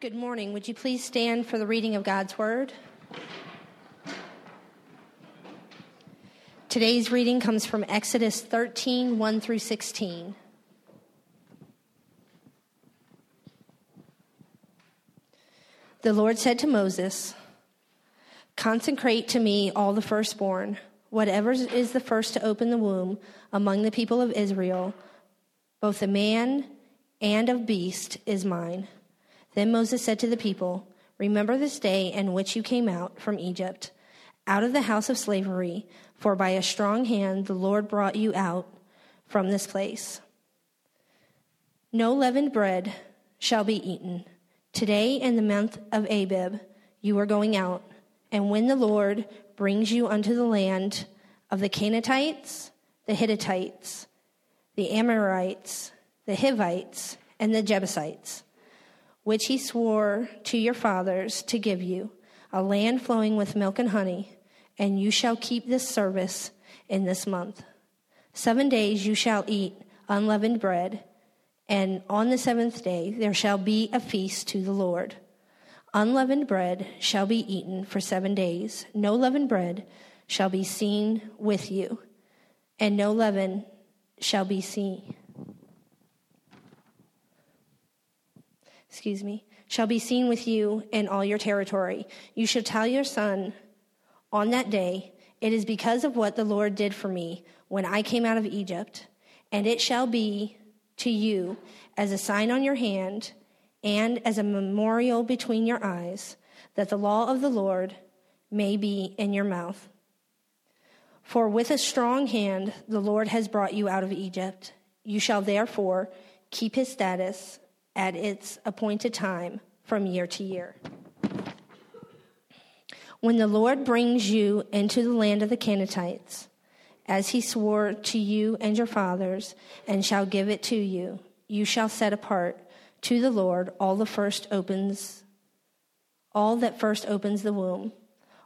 Good morning. Would you please stand for the reading of God's Word? Today's reading comes from Exodus 13 1 through 16. The Lord said to Moses, Consecrate to me all the firstborn, whatever is the first to open the womb among the people of Israel, both the man and of beast is mine. Then Moses said to the people, Remember this day in which you came out from Egypt, out of the house of slavery, for by a strong hand the Lord brought you out from this place. No leavened bread shall be eaten. Today in the month of Abib you are going out, and when the Lord brings you unto the land of the Canaanites, the Hittites, the Amorites, the Hivites, and the Jebusites, which he swore to your fathers to give you, a land flowing with milk and honey, and you shall keep this service in this month. Seven days you shall eat unleavened bread, and on the seventh day there shall be a feast to the Lord. Unleavened bread shall be eaten for seven days. No leavened bread shall be seen with you, and no leaven shall be seen excuse me, shall be seen with you in all your territory. You shall tell your son on that day, It is because of what the Lord did for me when I came out of Egypt, and it shall be to you as a sign on your hand and as a memorial between your eyes, that the law of the Lord may be in your mouth. For with a strong hand the Lord has brought you out of Egypt. You shall therefore keep his status at its appointed time from year to year. When the Lord brings you into the land of the Canaanites, as he swore to you and your fathers, and shall give it to you, you shall set apart to the Lord all the first opens all that first opens the womb.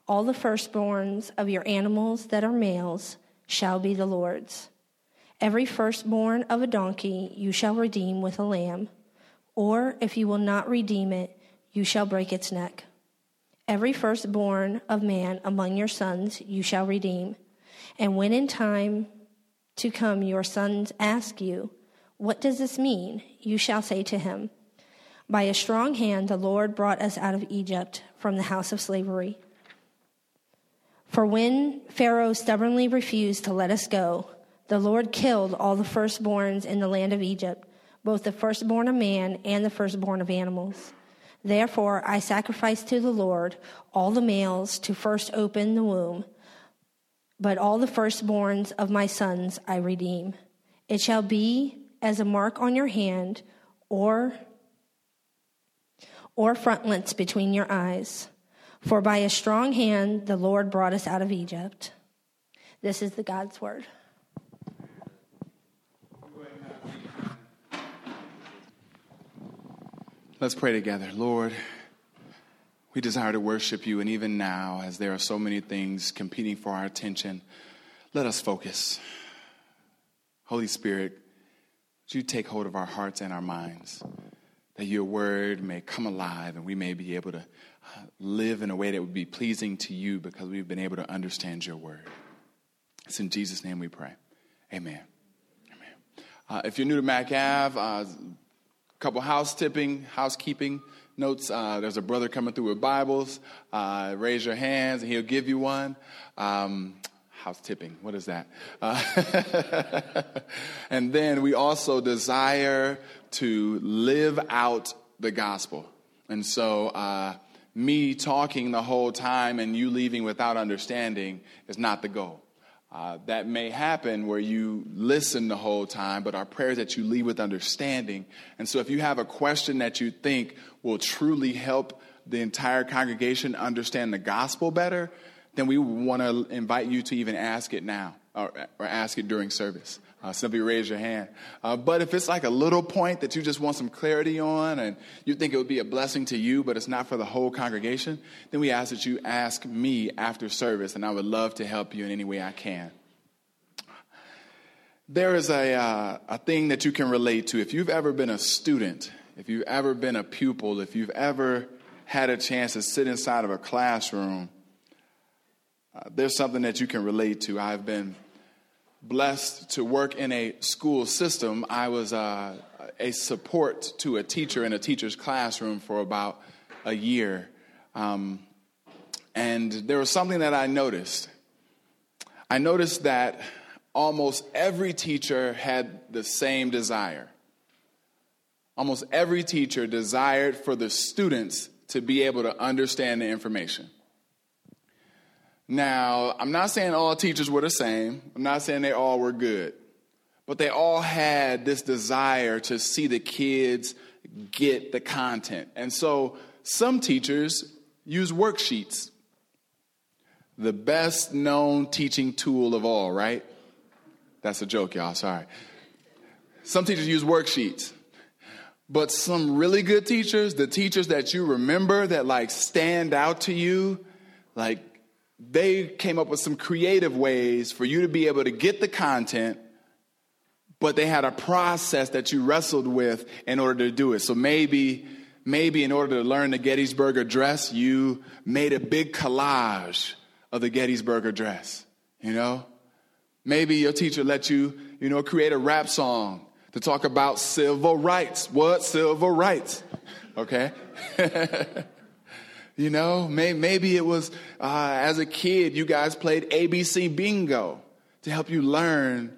All the firstborns of your animals that are males shall be the Lord's. Every firstborn of a donkey you shall redeem with a lamb or if you will not redeem it, you shall break its neck. Every firstborn of man among your sons you shall redeem. And when in time to come your sons ask you, What does this mean? you shall say to him, By a strong hand the Lord brought us out of Egypt from the house of slavery. For when Pharaoh stubbornly refused to let us go, the Lord killed all the firstborns in the land of Egypt both the firstborn of man and the firstborn of animals. Therefore, I sacrifice to the Lord all the males to first open the womb, but all the firstborns of my sons I redeem. It shall be as a mark on your hand or or frontlets between your eyes. For by a strong hand the Lord brought us out of Egypt. This is the God's word. Let's pray together. Lord, we desire to worship you, and even now, as there are so many things competing for our attention, let us focus. Holy Spirit, would you take hold of our hearts and our minds, that your word may come alive and we may be able to uh, live in a way that would be pleasing to you because we've been able to understand your word. It's in Jesus' name we pray. Amen. Amen. Uh, if you're new to Mac Ave, uh, couple house tipping, housekeeping notes. Uh, there's a brother coming through with Bibles. Uh, raise your hands and he'll give you one. Um, house tipping, what is that? Uh, and then we also desire to live out the gospel. And so, uh, me talking the whole time and you leaving without understanding is not the goal. Uh, that may happen where you listen the whole time, but our prayer is that you leave with understanding. And so, if you have a question that you think will truly help the entire congregation understand the gospel better, then we want to invite you to even ask it now or, or ask it during service. Uh, simply raise your hand. Uh, but if it's like a little point that you just want some clarity on and you think it would be a blessing to you, but it's not for the whole congregation, then we ask that you ask me after service, and I would love to help you in any way I can. There is a, uh, a thing that you can relate to. If you've ever been a student, if you've ever been a pupil, if you've ever had a chance to sit inside of a classroom, uh, there's something that you can relate to. I've been blessed to work in a school system. I was uh, a support to a teacher in a teacher's classroom for about a year. Um, and there was something that I noticed. I noticed that almost every teacher had the same desire. Almost every teacher desired for the students to be able to understand the information. Now, I'm not saying all teachers were the same, I'm not saying they all were good, but they all had this desire to see the kids get the content. And so some teachers use worksheets, the best known teaching tool of all, right? That's a joke, y'all, sorry. Some teachers use worksheets. But some really good teachers, the teachers that you remember that like stand out to you, like they came up with some creative ways for you to be able to get the content, but they had a process that you wrestled with in order to do it. So maybe, maybe in order to learn the Gettysburg Address, you made a big collage of the Gettysburg Address, you know? Maybe your teacher let you, you know, create a rap song to talk about civil rights. What? Civil rights. Okay? You know, may, maybe it was uh, as a kid, you guys played ABC bingo to help you learn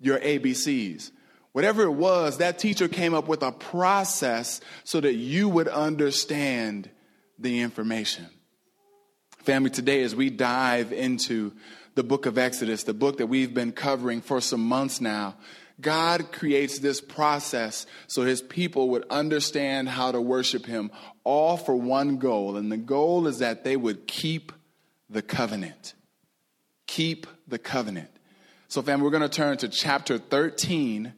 your ABCs. Whatever it was, that teacher came up with a process so that you would understand the information. Family, today, as we dive into the book of Exodus, the book that we've been covering for some months now, God creates this process so his people would understand how to worship him, all for one goal. And the goal is that they would keep the covenant. Keep the covenant. So, fam, we're going to turn to chapter 13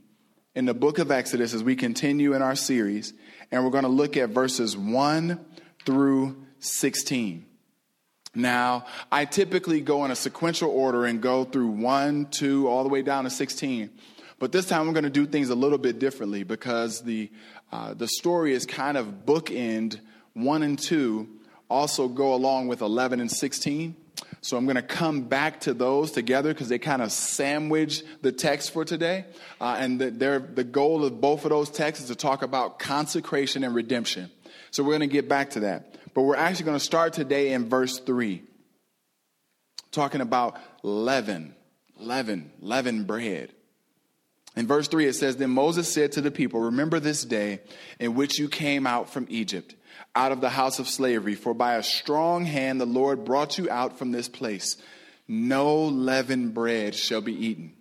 in the book of Exodus as we continue in our series. And we're going to look at verses 1 through 16. Now, I typically go in a sequential order and go through 1, 2, all the way down to 16. But this time we're going to do things a little bit differently because the, uh, the story is kind of bookend. One and two also go along with 11 and 16. So I'm going to come back to those together because they kind of sandwich the text for today. Uh, and the, the goal of both of those texts is to talk about consecration and redemption. So we're going to get back to that. But we're actually going to start today in verse 3, talking about leaven, leaven, leaven bread. In verse 3, it says, Then Moses said to the people, Remember this day in which you came out from Egypt, out of the house of slavery, for by a strong hand the Lord brought you out from this place. No leavened bread shall be eaten.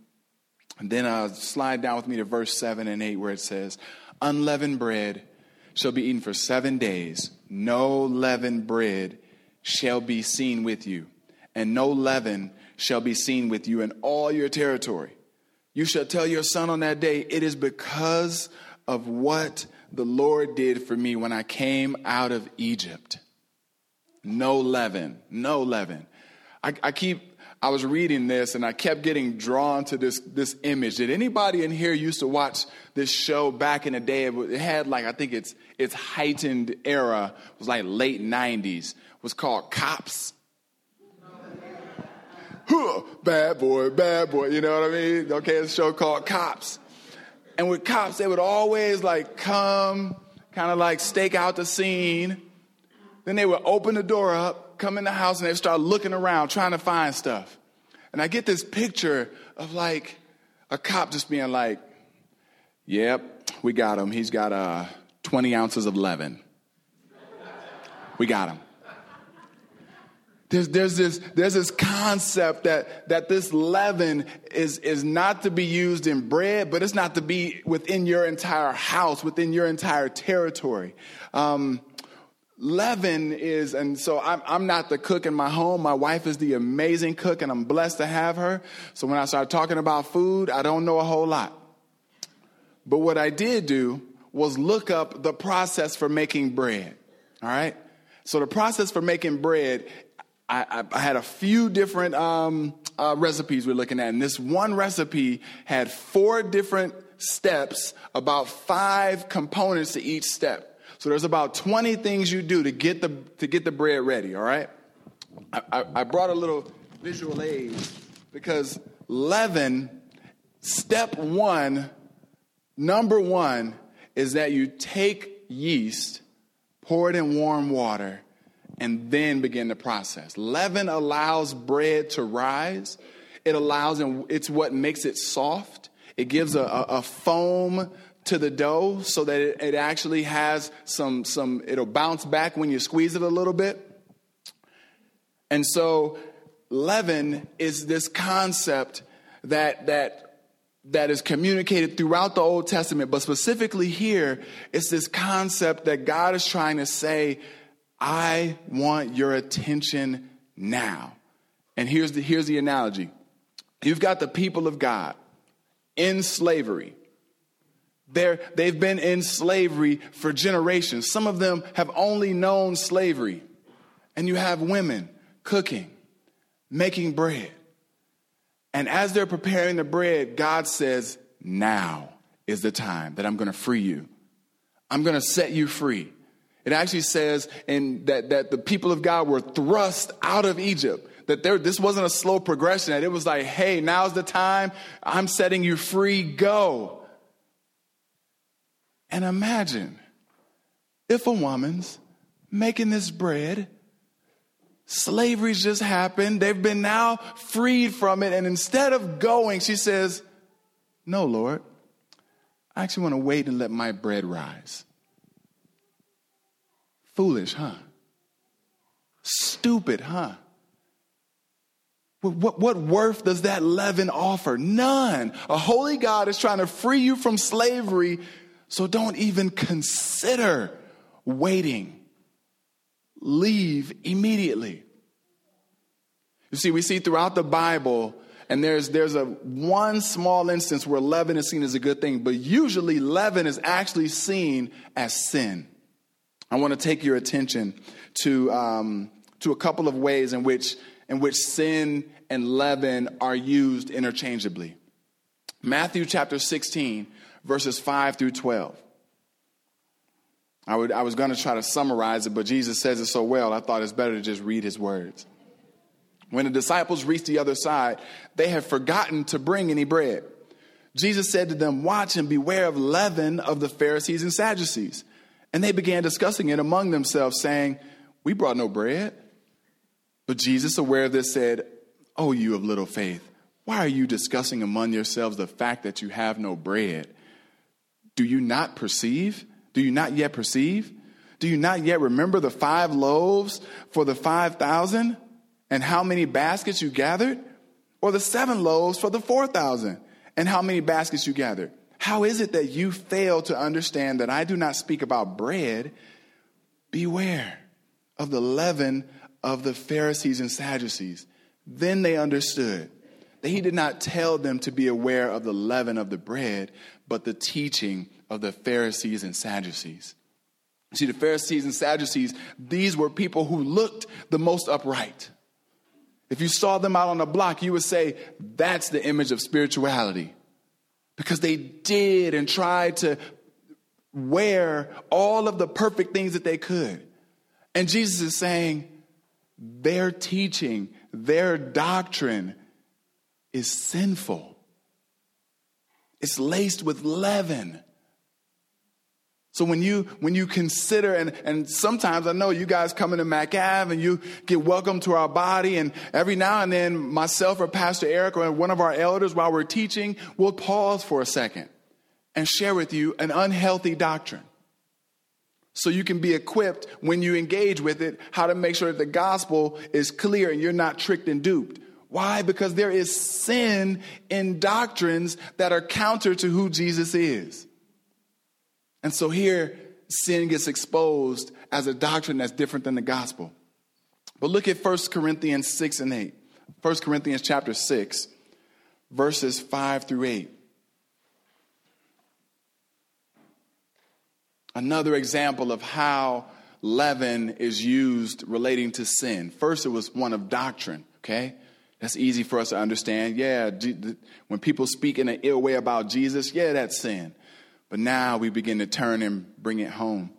And then uh, slide down with me to verse 7 and 8, where it says, Unleavened bread shall be eaten for seven days. No leavened bread shall be seen with you, and no leaven shall be seen with you in all your territory. You shall tell your son on that day, it is because of what the Lord did for me when I came out of Egypt. No leaven, no leaven. I, I keep, I was reading this and I kept getting drawn to this, this image. Did anybody in here used to watch this show back in the day? It had like, I think it's, its heightened era was like late 90s, it was called Cops huh, bad boy, bad boy. You know what I mean? Okay, it's a show called Cops. And with cops, they would always like come, kind of like stake out the scene. Then they would open the door up, come in the house, and they start looking around, trying to find stuff. And I get this picture of like a cop just being like, Yep, we got him. He's got uh, 20 ounces of leaven. We got him. There's, there's, this, there's this concept that, that this leaven is, is not to be used in bread, but it's not to be within your entire house, within your entire territory. Um, leaven is, and so I'm, I'm not the cook in my home. My wife is the amazing cook, and I'm blessed to have her. So when I start talking about food, I don't know a whole lot. But what I did do was look up the process for making bread. All right? So the process for making bread I, I, had a few different um, uh, recipes we're looking at, and this one recipe had four different steps, about five components to each step. So there's about 20 things you do to get the, to get the bread ready, all right? I, I, I brought a little visual aid because leaven, step one, number one, is that you take yeast, pour it in warm water, and then begin the process. Leaven allows bread to rise. It allows, and it's what makes it soft. It gives a, a, a foam to the dough so that it, it actually has some, some, it'll bounce back when you squeeze it a little bit. And so leaven is this concept that, that, that is communicated throughout the Old Testament, but specifically here, it's this concept that God is trying to say, I want your attention now. And here's the, here's the analogy you've got the people of God in slavery. They're, they've been in slavery for generations. Some of them have only known slavery. And you have women cooking, making bread. And as they're preparing the bread, God says, Now is the time that I'm going to free you. I'm going to set you free. It actually says in that, that the people of God were thrust out of Egypt. That there, this wasn't a slow progression, that it was like, hey, now's the time. I'm setting you free. Go. And imagine if a woman's making this bread Slavery's just happened. They've been now freed from it. And instead of going, she says, No, Lord, I actually want to wait and let my bread rise. Foolish, huh? Stupid, huh? What, what, what, worth does that leaven offer? None. A holy God is trying to free you from slavery, so don't even consider waiting leave immediately. You see, we see throughout the Bible, and there's, there's a one small instance where leaven is seen as a good thing, but usually leaven is actually seen as sin. I want to take your attention to, um, to a couple of ways in which, in which sin and leaven are used interchangeably. Matthew chapter 16, verses 5 through 12. I, would, I was going to try to summarize it, but Jesus says it so well, I thought it's better to just read his words. When the disciples reached the other side, they had forgotten to bring any bread. Jesus said to them, Watch and beware of leaven of the Pharisees and Sadducees. And they began discussing it among themselves, saying, We brought no bread. But Jesus, aware of this, said, Oh, you of little faith, why are you discussing among yourselves the fact that you have no bread? Do you not perceive? Do you not yet perceive? Do you not yet remember the five loaves for the 5,000 and how many baskets you gathered? Or the seven loaves for the 4,000 and how many baskets you gathered? How is it that you fail to understand that I do not speak about bread? Beware of the leaven of the Pharisees and Sadducees. Then they understood that he did not tell them to be aware of the leaven of the bread, but the teaching of the Pharisees and Sadducees. See, the Pharisees and Sadducees, these were people who looked the most upright. If you saw them out on the block, you would say, that's the image of spirituality. Because they did and tried to wear all of the perfect things that they could. And Jesus is saying, their teaching, their doctrine is sinful. It's laced with leaven. So when you when you consider and and sometimes I know you guys come into MacAv and you get welcome to our body and every now and then myself or Pastor Eric or one of our elders while we're teaching will pause for a second and share with you an unhealthy doctrine. So you can be equipped when you engage with it how to make sure that the gospel is clear and you're not tricked and duped. Why? Because there is sin in doctrines that are counter to who Jesus is. And so here, sin gets exposed as a doctrine that's different than the gospel. But look at 1 Corinthians 6 and 8. 1 Corinthians chapter 6, verses 5 through 8. Another example of how leaven is used relating to sin. First, it was one of doctrine, okay? That's easy for us to understand. Yeah, when people speak in an ill way about Jesus, yeah, that's sin. But now we begin to turn and bring it home.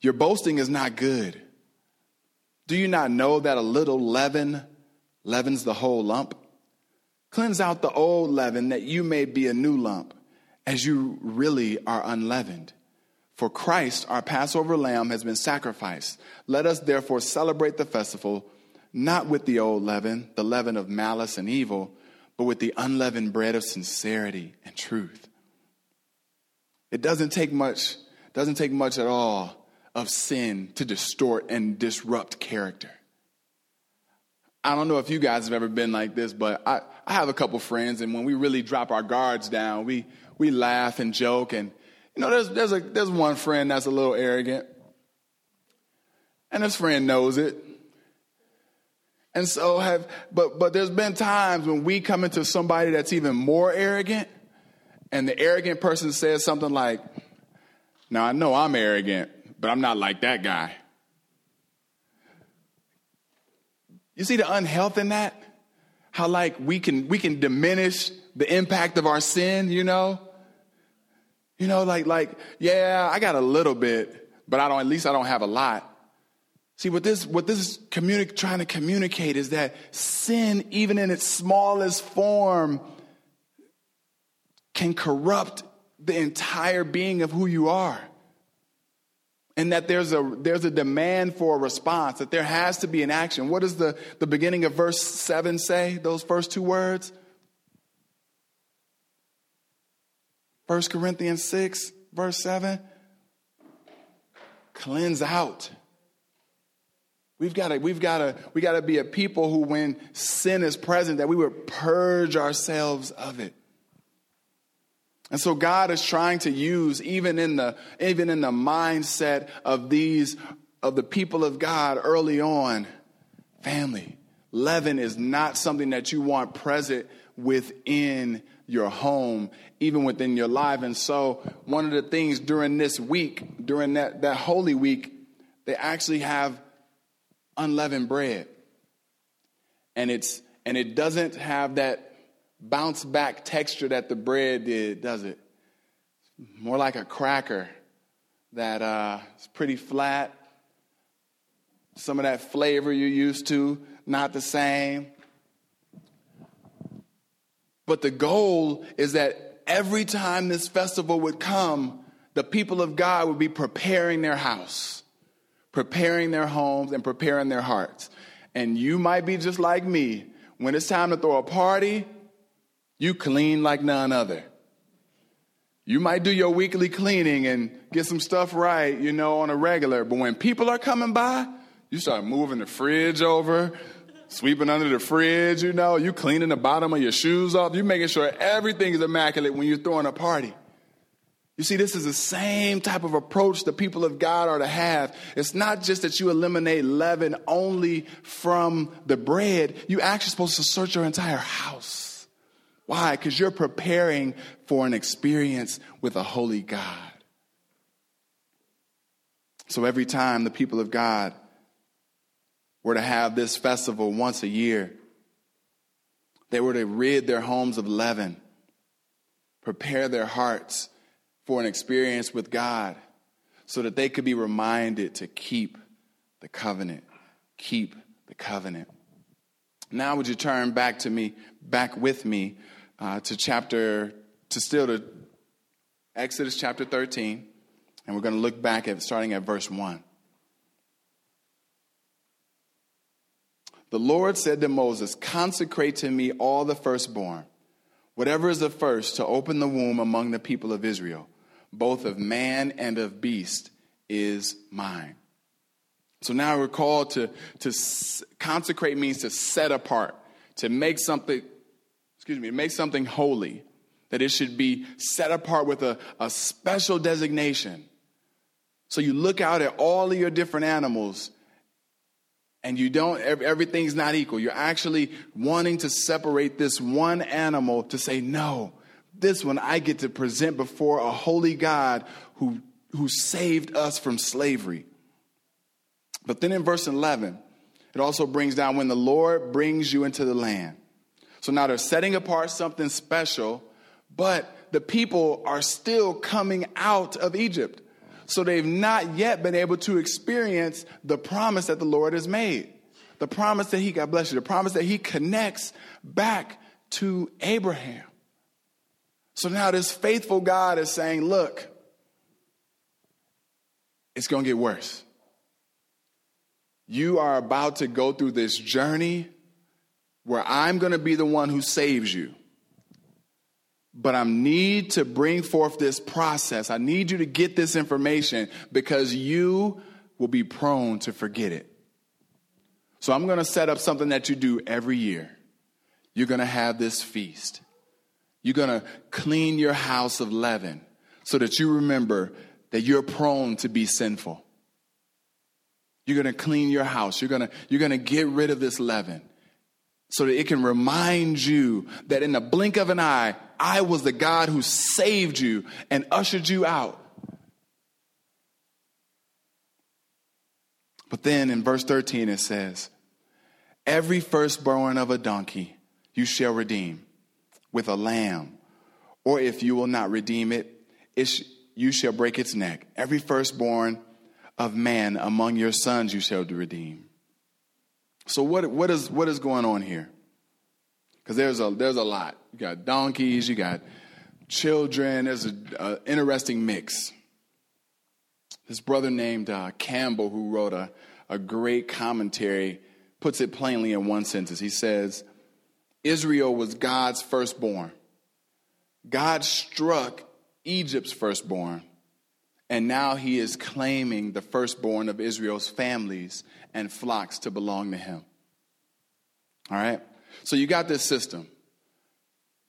Your boasting is not good. Do you not know that a little leaven leavens the whole lump? Cleanse out the old leaven that you may be a new lump, as you really are unleavened. For Christ, our Passover lamb, has been sacrificed. Let us therefore celebrate the festival not with the old leaven, the leaven of malice and evil, but with the unleavened bread of sincerity and truth. It doesn't take much, doesn't take much at all of sin to distort and disrupt character. I don't know if you guys have ever been like this, but I, I have a couple friends, and when we really drop our guards down, we, we laugh and joke. And, you know, there's, there's, a, there's one friend that's a little arrogant, and this friend knows it. And so have, but, but there's been times when we come into somebody that's even more arrogant, and the arrogant person says something like, Now I know I'm arrogant, but I'm not like that guy. You see the unhealth in that? How like we can we can diminish the impact of our sin, you know? You know, like like, yeah, I got a little bit, but I don't at least I don't have a lot. See, what this, what this is communi- trying to communicate is that sin, even in its smallest form, can corrupt the entire being of who you are. And that there's a, there's a demand for a response, that there has to be an action. What does the, the beginning of verse 7 say, those first two words? 1 Corinthians 6, verse 7 cleanse out. We've got to, we've got to, we got to be a people who, when sin is present, that we would purge ourselves of it. And so God is trying to use, even in the, even in the mindset of these, of the people of God early on, family. Leaven is not something that you want present within your home, even within your life. And so, one of the things during this week, during that, that Holy Week, they actually have unleavened bread. And it's and it doesn't have that bounce back texture that the bread did, does it? More like a cracker that uh, is pretty flat. Some of that flavor you're used to, not the same. But the goal is that every time this festival would come, the people of God would be preparing their house preparing their homes and preparing their hearts. And you might be just like me. When it's time to throw a party, you clean like none other. You might do your weekly cleaning and get some stuff right, you know, on a regular. But when people are coming by, you start moving the fridge over, sweeping under the fridge, you know, you cleaning the bottom of your shoes off. You making sure everything is immaculate when you're throwing a party. You see, this is the same type of approach the people of God are to have. It's not just that you eliminate leaven only from the bread, you're actually supposed to search your entire house. Why? Because you're preparing for an experience with a holy God. So every time the people of God were to have this festival once a year, they were to rid their homes of leaven, prepare their hearts for an experience with God so that they could be reminded to keep the covenant. Keep the covenant. Now, would you turn back to me, back with me uh, to chapter, to still to Exodus chapter 13, and we're going to look back at starting at verse 1. The Lord said to Moses, Consecrate to me all the firstborn, whatever is the first to open the womb among the people of Israel both of man and of beast, is mine. So now we're called to, to consecrate means to set apart, to make something, excuse me, make something holy, that it should be set apart with a, a special designation. So you look out at all of your different animals and you don't, everything's not equal. You're actually wanting to separate this one animal to say, no, this one I get to present before a holy God who, who saved us from slavery. But then in verse 11, It also brings down when the Lord brings you into the land. So now they're setting apart something special, but the people are still coming out of Egypt. So they've not yet been able to experience the promise that the Lord has made. The promise that he, God bless you, the promise that he connects back to Abraham. So now this faithful God is saying, look, it's going to get worse. You are about to go through this journey where I'm going to be the one who saves you. But I need to bring forth this process. I need you to get this information because you will be prone to forget it. So I'm going to set up something that you do every year. You're going to have this feast. You're going to clean your house of leaven so that you remember that you're prone to be sinful. You're going to clean your house. You're going to, you're going to get rid of this leaven so that it can remind you that in the blink of an eye, I was the God who saved you and ushered you out. But then in verse 13 it says, Every firstborn of a donkey you shall redeem with a lamb, or if you will not redeem it, it sh- you shall break its neck. Every firstborn of man among your sons you shall redeem. So what, what, is, what is going on here? Because there's a, there's a lot. You got donkeys, you got children. There's an interesting mix. This brother named uh, Campbell, who wrote a, a great commentary, puts it plainly in one sentence. He says, Israel was God's firstborn. God struck Egypt's firstborn, and now he is claiming the firstborn of Israel's families and flocks to belong to him. All right? So you got this system.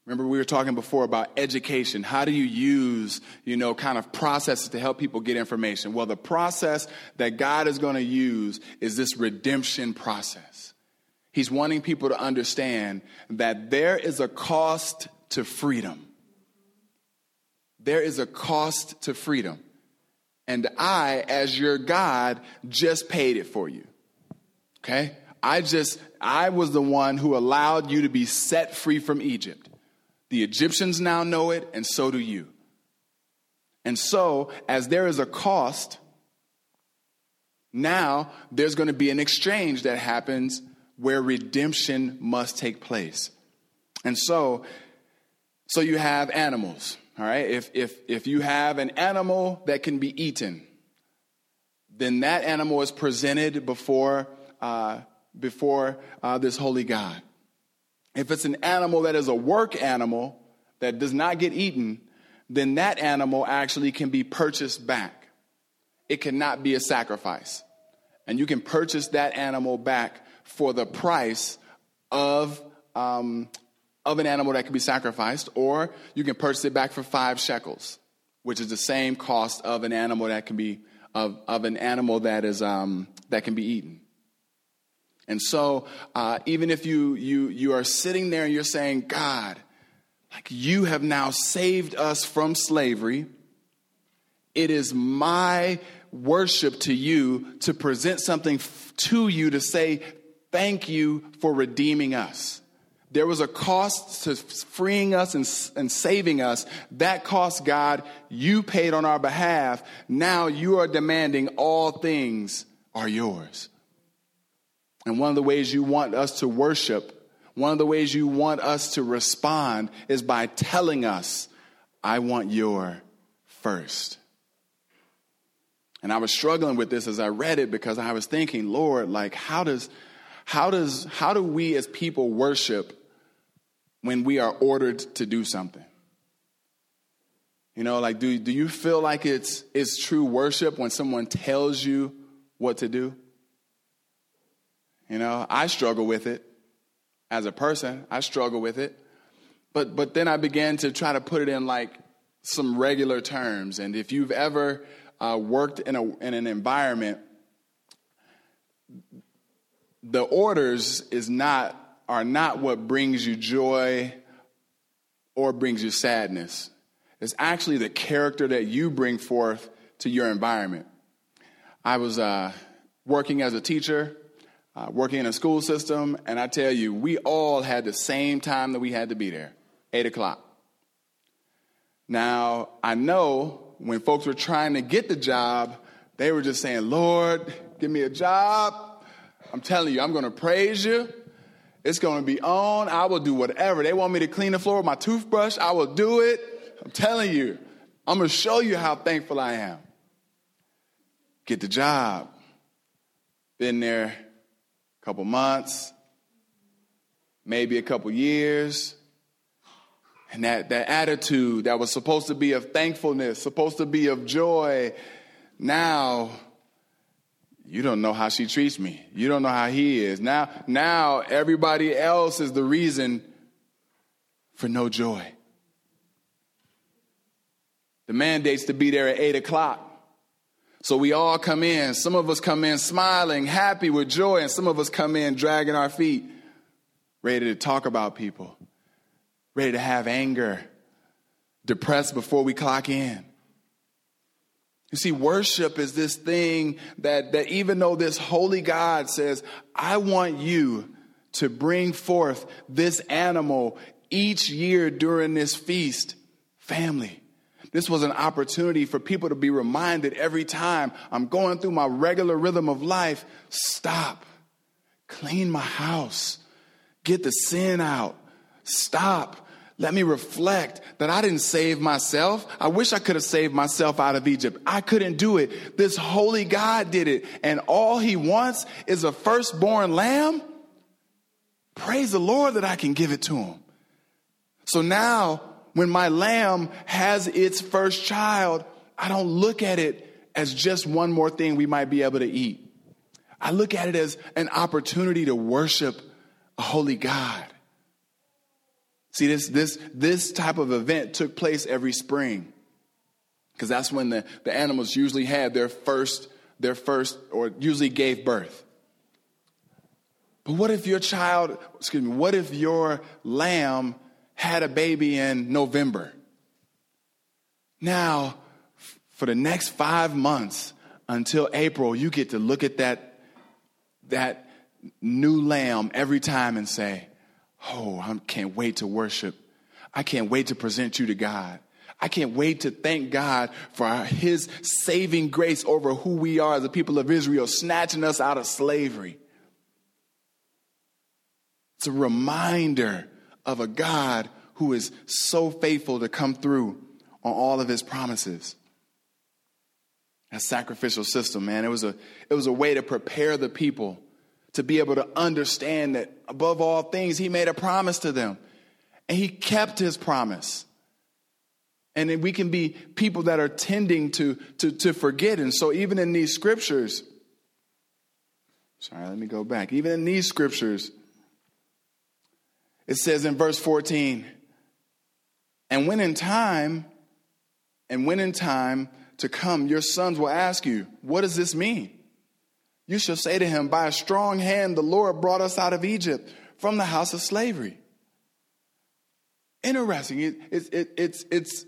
Remember, we were talking before about education. How do you use, you know, kind of processes to help people get information? Well, the process that God is going to use is this redemption process. He's wanting people to understand that there is a cost to freedom. There is a cost to freedom. And I, as your God, just paid it for you. Okay? I just, I was the one who allowed you to be set free from Egypt. The Egyptians now know it, and so do you. And so, as there is a cost, now there's going to be an exchange that happens where redemption must take place. And so, so you have animals, all right? If, if, if you have an animal that can be eaten, then that animal is presented before uh, before uh, this holy God. If it's an animal that is a work animal that does not get eaten, then that animal actually can be purchased back. It cannot be a sacrifice. And you can purchase that animal back for the price of, um, of an animal that can be sacrificed, or you can purchase it back for five shekels, which is the same cost of an animal that can be of, of an animal that is um, that can be eaten. And so, uh, even if you, you, you are sitting there and you're saying, God, like you have now saved us from slavery, it is my worship to you to present something f- to you to say, thank you for redeeming us. There was a cost to freeing us and, and, saving us. That cost, God, you paid on our behalf. Now you are demanding all things are yours. And one of the ways you want us to worship, one of the ways you want us to respond is by telling us, I want your first. And I was struggling with this as I read it because I was thinking, Lord, like how does how does how do we as people worship when we are ordered to do something? You know, like do do you feel like it's it's true worship when someone tells you what to do? You know, I struggle with it as a person. I struggle with it. But but then I began to try to put it in like some regular terms. And if you've ever uh, worked in a in an environment, the orders is not are not what brings you joy or brings you sadness. It's actually the character that you bring forth to your environment. I was uh, working as a teacher uh, working in a school system, and I tell you, we all had the same time that we had to be there 8 o'clock. Now, I know when folks were trying to get the job, they were just saying, Lord, give me a job. I'm telling you, I'm going to praise you. It's going to be on. I will do whatever. They want me to clean the floor with my toothbrush. I will do it. I'm telling you, I'm going to show you how thankful I am. Get the job. Been there couple months, maybe a couple years. And that, that attitude that was supposed to be of thankfulness, supposed to be of joy, now you don't know how she treats me. You don't know how he is. Now, now everybody else is the reason for no joy. The mandate's to be there at eight o'clock. So we all come in. Some of us come in smiling, happy with joy, and some of us come in dragging our feet, ready to talk about people, ready to have anger, depressed before we clock in. You see, worship is this thing that, that even though this holy God says, I want you to bring forth this animal each year during this feast, family. This was an opportunity for people to be reminded every time I'm going through my regular rhythm of life stop, clean my house, get the sin out, stop, let me reflect that I didn't save myself. I wish I could have saved myself out of Egypt. I couldn't do it. This holy God did it. And all he wants is a firstborn lamb. Praise the Lord that I can give it to him. So now, when my lamb has its first child, I don't look at it as just one more thing we might be able to eat. I look at it as an opportunity to worship a holy God. See, this, this, this type of event took place every spring because that's when the, the animals usually had their first, their first, or usually gave birth. But what if your child, excuse me, what if your lamb had a baby in November? Now, for the next five months until April, you get to look at that, that new lamb every time and say, Oh, I can't wait to worship. I can't wait to present you to God. I can't wait to thank God for his saving grace over who we are as the people of Israel, snatching us out of slavery. It's a reminder of a God who is so faithful to come through on all of his promises. That sacrificial system, man, it was a, it was a way to prepare the people to be able to understand that above all things, he made a promise to them and he kept his promise. And we can be people that are tending to, to, to forget. And so, even in these scriptures, sorry, let me go back. Even in these scriptures, it says in verse 14, and when in time, and when in time to come, your sons will ask you, What does this mean? You shall say to him, By a strong hand the Lord brought us out of Egypt from the house of slavery. Interesting. It, it, it, it's, it's,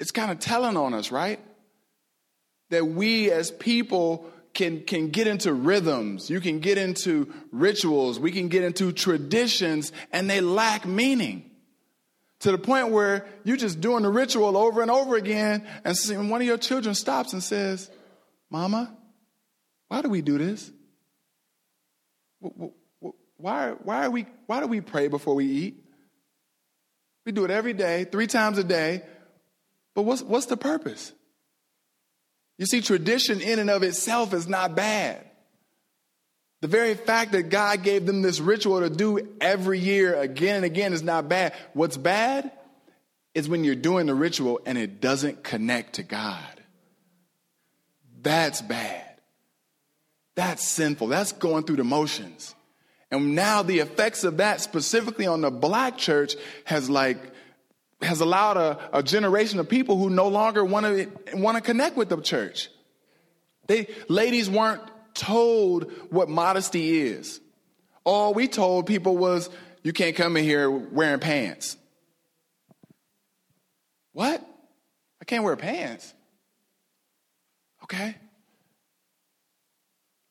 it's kind of telling on us, right? That we as people can, can get into rhythms, you can get into rituals, we can get into traditions, and they lack meaning. To the point where you're just doing the ritual over and over again, and one of your children stops and says, Mama, why do we do this? Why, why, are we, why do we pray before we eat? We do it every day, three times a day. But what's, what's the purpose? You see, tradition in and of itself is not bad. The very fact that God gave them this ritual to do every year again and again is not bad. What's bad is when you're doing the ritual and it doesn't connect to God. That's bad. That's sinful. That's going through the motions. And now the effects of that specifically on the black church has like has allowed a, a generation of people who no longer want to want to connect with the church. They ladies weren't told what modesty is. All we told people was you can't come in here wearing pants. What? I can't wear pants. Okay.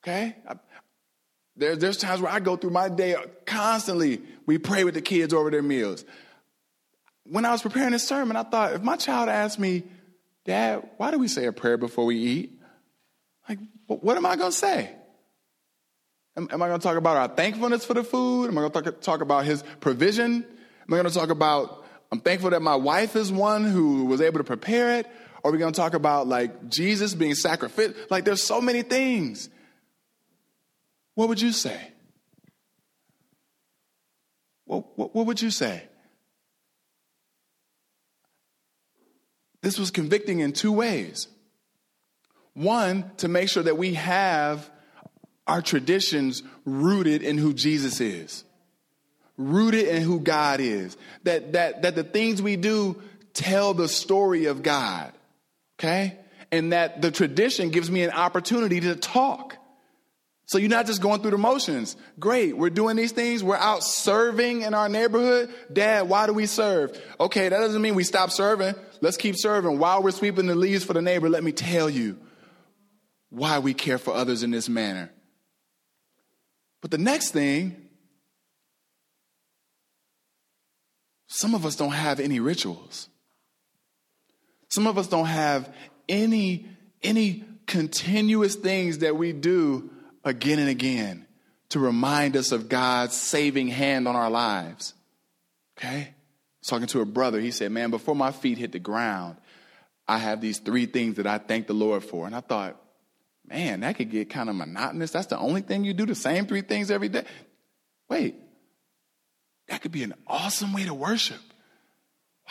Okay? There, there's times where I go through my day constantly. We pray with the kids over their meals. When I was preparing this sermon, I thought if my child asked me, Dad, why do we say a prayer before we eat? Like, what am I going to say? Am, am I going to talk about our thankfulness for the food? Am I going to talk, talk about his provision? Am I going to talk about, I'm thankful that my wife is one who was able to prepare it? Or are we going to talk about like Jesus being sacrificed? Like, there's so many things. What would you say? What, what, what would you say? This was convicting in two ways. One, to make sure that we have our traditions rooted in who Jesus is, rooted in who God is, that, that, that the things we do tell the story of God, okay? And that the tradition gives me an opportunity to talk. So you're not just going through the motions. Great, we're doing these things. We're out serving in our neighborhood. Dad, why do we serve? Okay, that doesn't mean we stop serving. Let's keep serving. While we're sweeping the leaves for the neighbor, let me tell you why we care for others in this manner. But the next thing, some of us don't have any rituals. Some of us don't have any, any continuous things that we do again and again to remind us of God's saving hand on our lives. Okay? Talking to a brother. He said, Man, before my feet hit the ground, I have these three things that I thank the Lord for. And I thought, man, that could get kind of monotonous. That's the only thing you do, the same three things every day. Wait, that could be an awesome way to worship.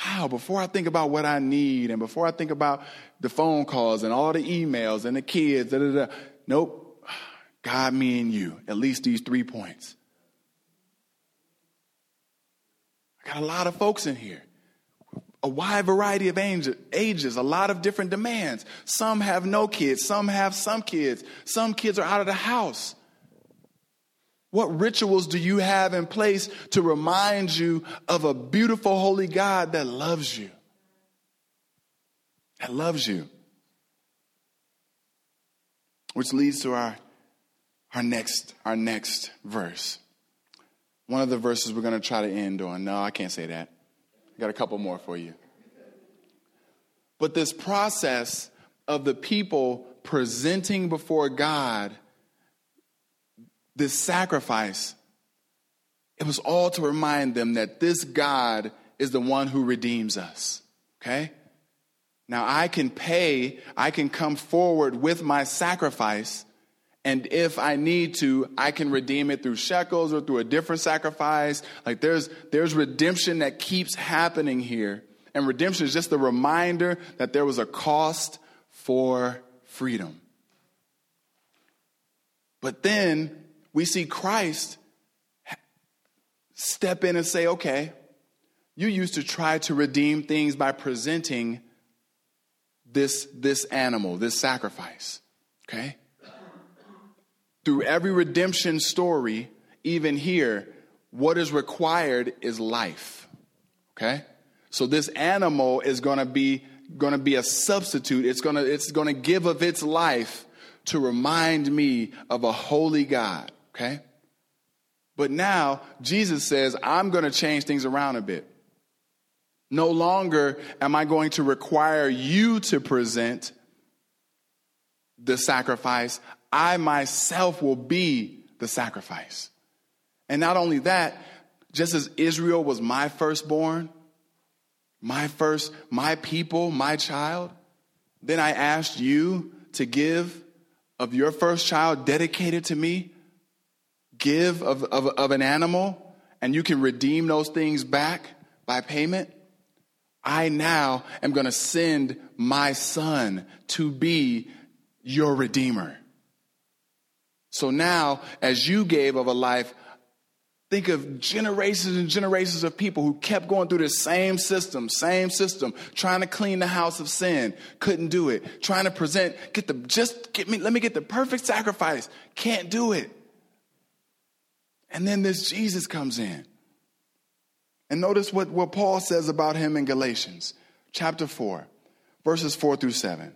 Wow, before I think about what I need and before I think about the phone calls and all the emails and the kids, da, da, da, nope, God, me, and you, at least these three points. I got a lot of folks in here a wide variety of ages, a lot of different demands. Some have no kids, some have some kids, some kids are out of the house. What rituals do you have in place to remind you of a beautiful, holy God that loves you? That loves you. Which leads to our, our, next, our next verse. One of the verses we're going to try to end on. No, I can't say that. I Got a couple more for you. But this process of the people presenting before God this sacrifice, it was all to remind them that this God is the one who redeems us. Okay? Now I can pay, I can come forward with my sacrifice and if I need to, I can redeem it through shekels or through a different sacrifice. Like there's, there's redemption that keeps happening here. And redemption is just a reminder that there was a cost for freedom. But then we see Christ step in and say, okay, you used to try to redeem things by presenting this, this animal, this sacrifice. Okay? Through every redemption story, even here, what is required is life. Okay? So this animal is going to be going to be a substitute. It's going to it's going to give of its life to remind me of a holy God, okay? But now Jesus says, I'm going to change things around a bit. No longer am I going to require you to present the sacrifice. I myself will be the sacrifice. And not only that, just as Israel was my firstborn, my first, my people, my child, then I asked you to give of your first child dedicated to me, give of, of, of an animal, and you can redeem those things back by payment. I now am going to send my son to be your redeemer. So now, as you gave of a life, think of generations and generations of people who kept going through the same system, same system, trying to clean the house of sin, couldn't do it, trying to present, get the, just get me, let me get the perfect sacrifice, can't do it. And then this Jesus comes in. And notice what, what Paul says about him in Galatians chapter 4, verses 4 through 7.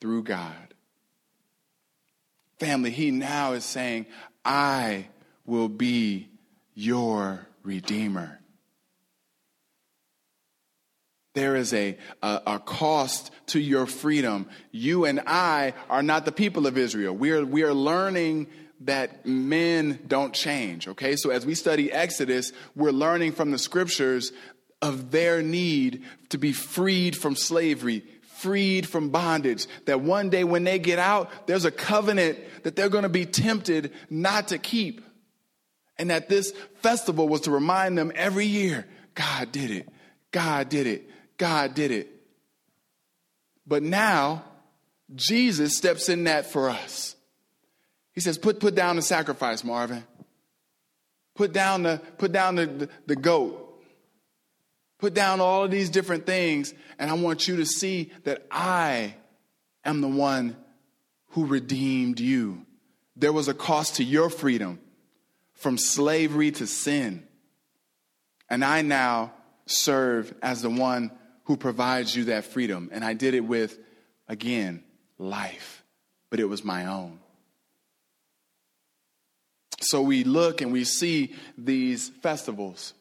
through God. Family, He now is saying, I will be your Redeemer. There is a, a, a, cost to your freedom. You and I are not the people of Israel. We are, we are learning that men don't change, okay? So as we study Exodus, we're learning from the scriptures of their need to be freed from slavery, freed from bondage. That one day when they get out, there's a covenant that they're going to be tempted not to keep. And that this festival was to remind them every year God did it. God did it. God did it. But now, Jesus steps in that for us. He says, put, put down the sacrifice, Marvin. Put down the, put down the, the, the goat. Put down all of these different things, and I want you to see that I am the one who redeemed you. There was a cost to your freedom from slavery to sin. And I now serve as the one who provides you that freedom. And I did it with, again, life, but it was my own. So we look and we see these festivals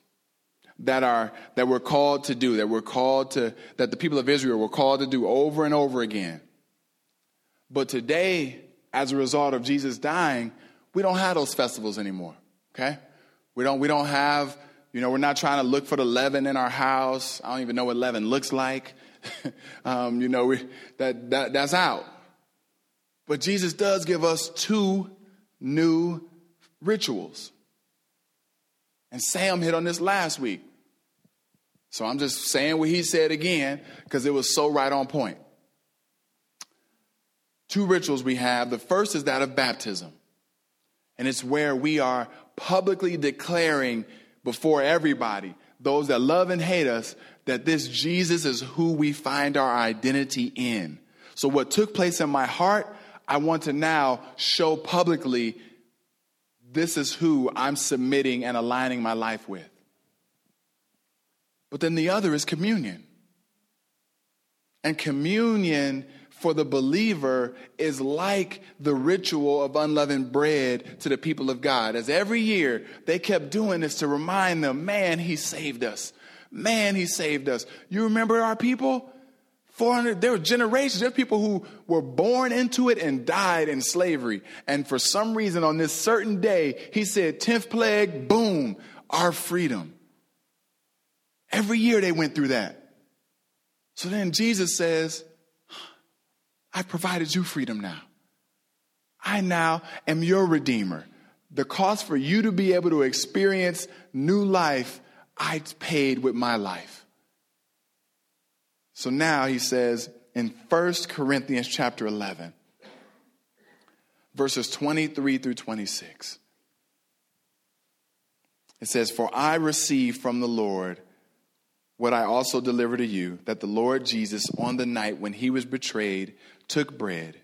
that are that we're called to do, that we're called to that the people of Israel were called to do over and over again. But today, as a result of Jesus dying, we don't have those festivals anymore. Okay? We don't we don't have you know, we're not trying to look for the leaven in our house. I don't even know what leaven looks like. um, you know, we, that, that, that's out. But Jesus does give us two new rituals. And Sam hit on this last week. So I'm just saying what he said again because it was so right on point. Two rituals we have. The first is that of baptism. And it's where we are publicly declaring before everybody, those that love and hate us, that this Jesus is who we find our identity in. So, what took place in my heart, I want to now show publicly this is who I'm submitting and aligning my life with. But then the other is communion. And communion for the believer is like the ritual of unleavened bread to the people of God. As every year they kept doing this to remind them, man, he saved us. Man, he saved us. You remember our people? 400, there were generations, there were people who were born into it and died in slavery. And for some reason on this certain day, he said, 10th plague, boom, our freedom. Every year they went through that. So then Jesus says, I provided you freedom now. I now am your redeemer. The cost for you to be able to experience new life, I paid with my life. So now he says in 1 Corinthians chapter 11, verses 23 through 26. It says, For I received from the Lord what I also deliver to you, that the Lord Jesus, on the night when he was betrayed, took bread,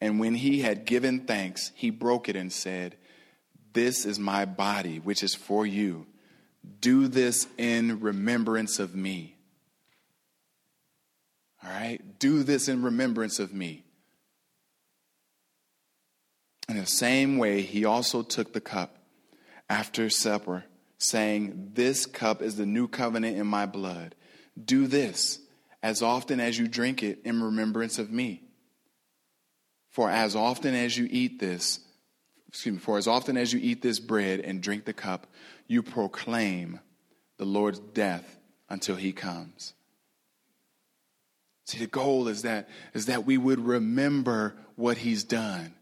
and when he had given thanks, he broke it and said, This is my body, which is for you. Do this in remembrance of me. All right? Do this in remembrance of me. In the same way, he also took the cup after supper, saying, This cup is the new covenant in my blood. Do this as often as you drink it in remembrance of me. For as often as you eat this, excuse me, for as often as you eat this bread and drink the cup, you proclaim the Lord's death until he comes. See, the goal is that, is that we would remember what he's done.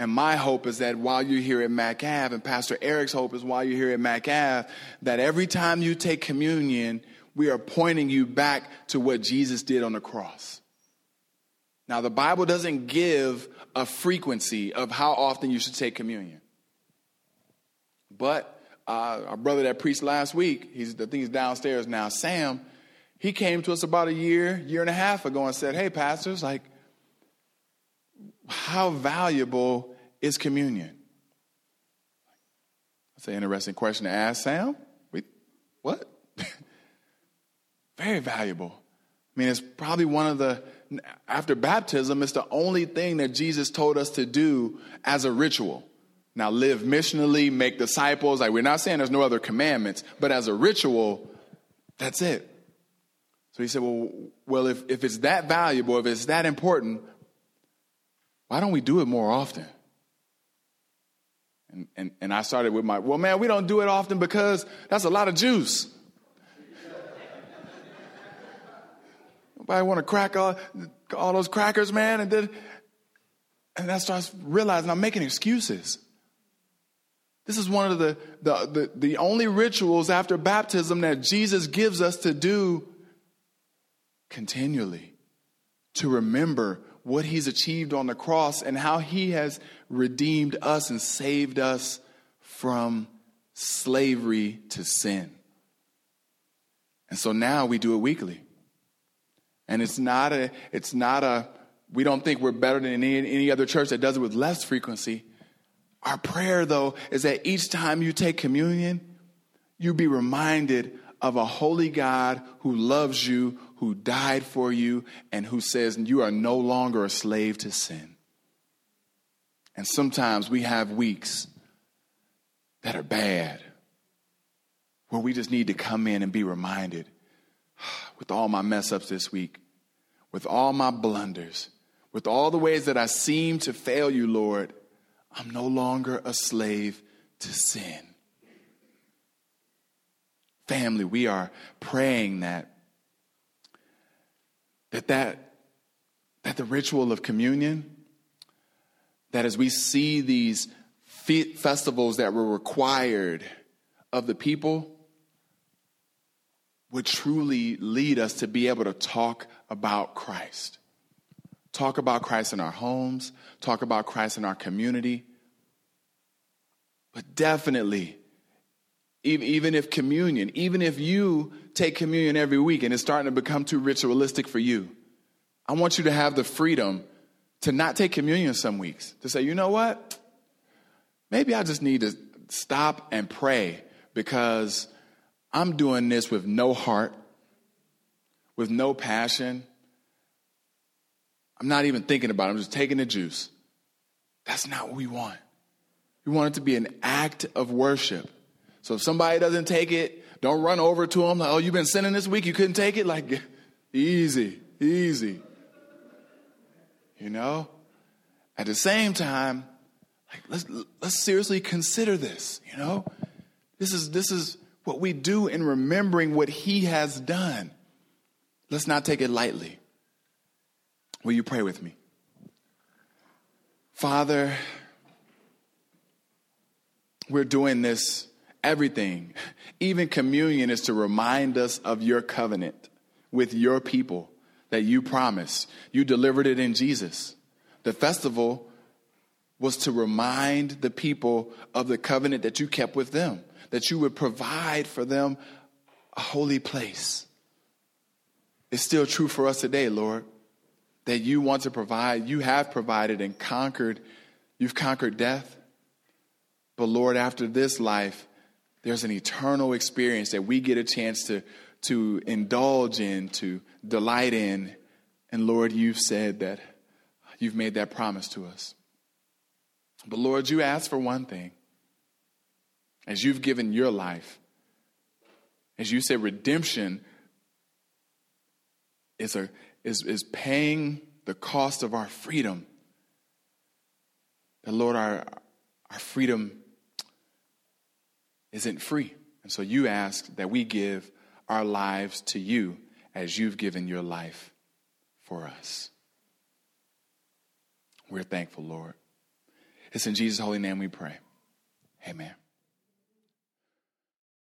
And my hope is that while you're here at MacAv, and Pastor Eric's hope is while you're here at MacAv, that every time you take communion, we are pointing you back to what Jesus did on the cross. Now, the Bible doesn't give a frequency of how often you should take communion. But uh, our brother that preached last week, he's, I think he's downstairs now, Sam, he came to us about a year, year and a half ago and said, Hey, pastors, like, how valuable is communion? That's an interesting question to ask, Sam. We, what? Very valuable. I mean, it's probably one of the, after baptism, it's the only thing that Jesus told us to do as a ritual. Now, live missionally, make disciples. Like, we're not saying there's no other commandments, but as a ritual, that's it. So he said, well, well if, if it's that valuable, if it's that important, why don't we do it more often? And, and, and I started with my, well, man, we don't do it often because that's a lot of juice. Nobody want to crack all, all those crackers, man. And then, and I started realizing I'm making excuses. This is one of the, the, the, the only rituals after baptism that Jesus gives us to do continually to remember what he's achieved on the cross and how he has redeemed us and saved us from slavery to sin. And so now we do it weekly. And it's not a, it's not a, we don't think we're better than any, any other church that does it with less frequency. Our prayer, though, is that each time you take communion, you be reminded of a holy God who loves you, who died for you, and who says you are no longer a slave to sin. And sometimes we have weeks that are bad where we just need to come in and be reminded with all my mess ups this week, with all my blunders, with all the ways that I seem to fail you, Lord, I'm no longer a slave to sin. Family, we are praying that that that, that the ritual of communion, that as we see these festivals that were required of the people, would truly lead us to be able to talk about Christ. Talk about Christ in our homes, talk about Christ in our community. But definitely, even if communion, even if you take communion every week and it's starting to become too ritualistic for you, I want you to have the freedom to not take communion some weeks. To say, you know what? Maybe I just need to stop and pray because I'm doing this with no heart, with no passion. I'm not even thinking about it. I'm just taking the juice. That's not what we want. We want it to be an act of worship. So if somebody doesn't take it, don't run over to them like, oh, you've been sinning this week, you couldn't take it? Like, easy, easy. You know? At the same time, like let's let's seriously consider this, you know? This is this is what we do in remembering what he has done. Let's not take it lightly. Will you pray with me? Father, we're doing this everything. Even communion is to remind us of your covenant with your people that you promised. You delivered it in Jesus. The festival was to remind the people of the covenant that you kept with them, that you would provide for them a holy place. It's still true for us today, Lord, that you want to provide, you have provided and conquered, you've conquered death. But Lord, after this life, there's an eternal experience that we get a chance to, to indulge in, to delight in. And Lord, you've said that you've made that promise to us. But Lord, you ask for one thing. As you've given your life, as you said, redemption is, a, is, is paying the cost of our freedom. That, Lord, our, our freedom isn't free. And so you ask that we give our lives to you as you've given your life for us. We're thankful, Lord. It's in Jesus' holy name we pray. Amen.